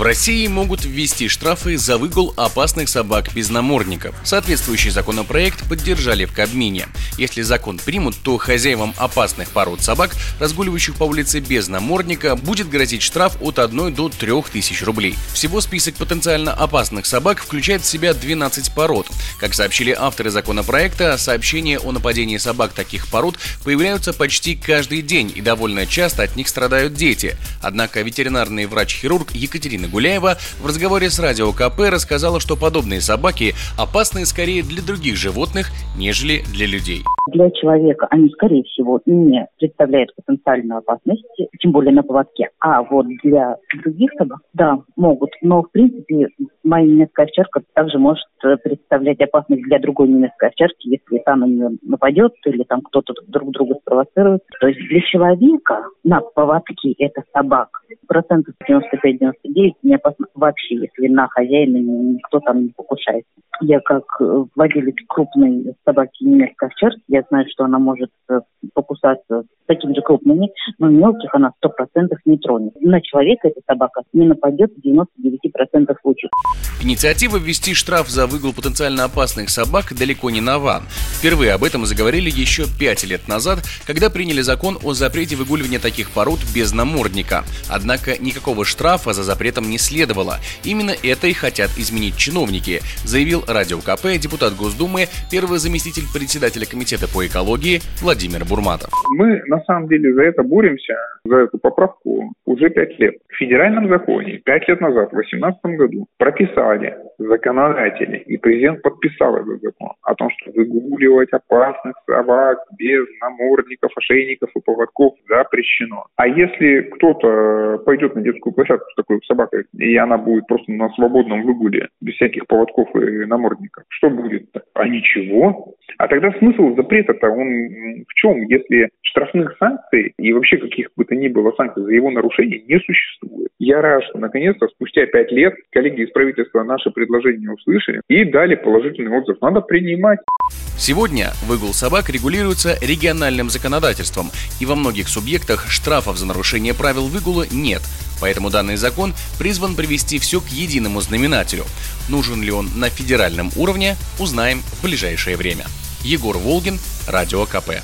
В России могут ввести штрафы за выгул опасных собак без намордников. Соответствующий законопроект поддержали в Кабмине. Если закон примут, то хозяевам опасных пород собак, разгуливающих по улице без намордника, будет грозить штраф от 1 до 3 тысяч рублей. Всего список потенциально опасных собак включает в себя 12 пород. Как сообщили авторы законопроекта, сообщения о нападении собак таких пород появляются почти каждый день и довольно часто от них страдают дети. Однако ветеринарный врач-хирург Екатерина Гуляева в разговоре с Радио КП рассказала, что подобные собаки опасны скорее для других животных, нежели для людей. Для человека они, скорее всего, не представляют потенциальную опасность, тем более на поводке. А вот для других собак, да, могут. Но, в принципе, моя немецкая овчарка также может представлять опасность для другой немецкой овчарки, если та на нее нападет или там кто-то друг друга спровоцирует. То есть для человека на поводке это собак процентов 95-99 не опасно вообще, если на хозяина никто там не покушается. Я как э, владелец крупной собаки немецкой овчарки, я знаю, что она может э, покусаться такими же крупными, но мелких она сто процентов не тронет. На человека эта собака не нападет в 99% случаев. Инициатива ввести штраф за выгул потенциально опасных собак далеко не нова. Впервые об этом заговорили еще пять лет назад, когда приняли закон о запрете выгуливания таких пород без намордника. Однако никакого штрафа за запретом не следовало. Именно это и хотят изменить чиновники, заявил Радио КП депутат Госдумы, первый заместитель председателя Комитета по экологии Владимир Бурматов. Мы на самом деле за это боремся, за эту поправку уже пять лет. В федеральном законе пять лет назад, в 2018 году, прописали законодатели, и президент подписал этот закон о том, что выгуливать опасных собак без намордников, ошейников и поводков запрещено. А если кто-то пойдет на детскую площадку с такой собакой, и она будет просто на свободном выгуле, без всяких поводков и намордников, что будет? А ничего. А тогда смысл запрета-то он в чем, если штрафных санкций и вообще каких бы то ни было санкций за его нарушение не существует. Я рад, что наконец-то спустя пять лет коллеги из правительства наше предложение услышали и дали положительный отзыв. Надо принимать. Сегодня выгул собак регулируется региональным законодательством, и во многих субъектах штрафов за нарушение правил выгула нет. Поэтому данный закон призван привести все к единому знаменателю. Нужен ли он на федеральном уровне, узнаем в ближайшее время. Егор Волгин, Радио КП.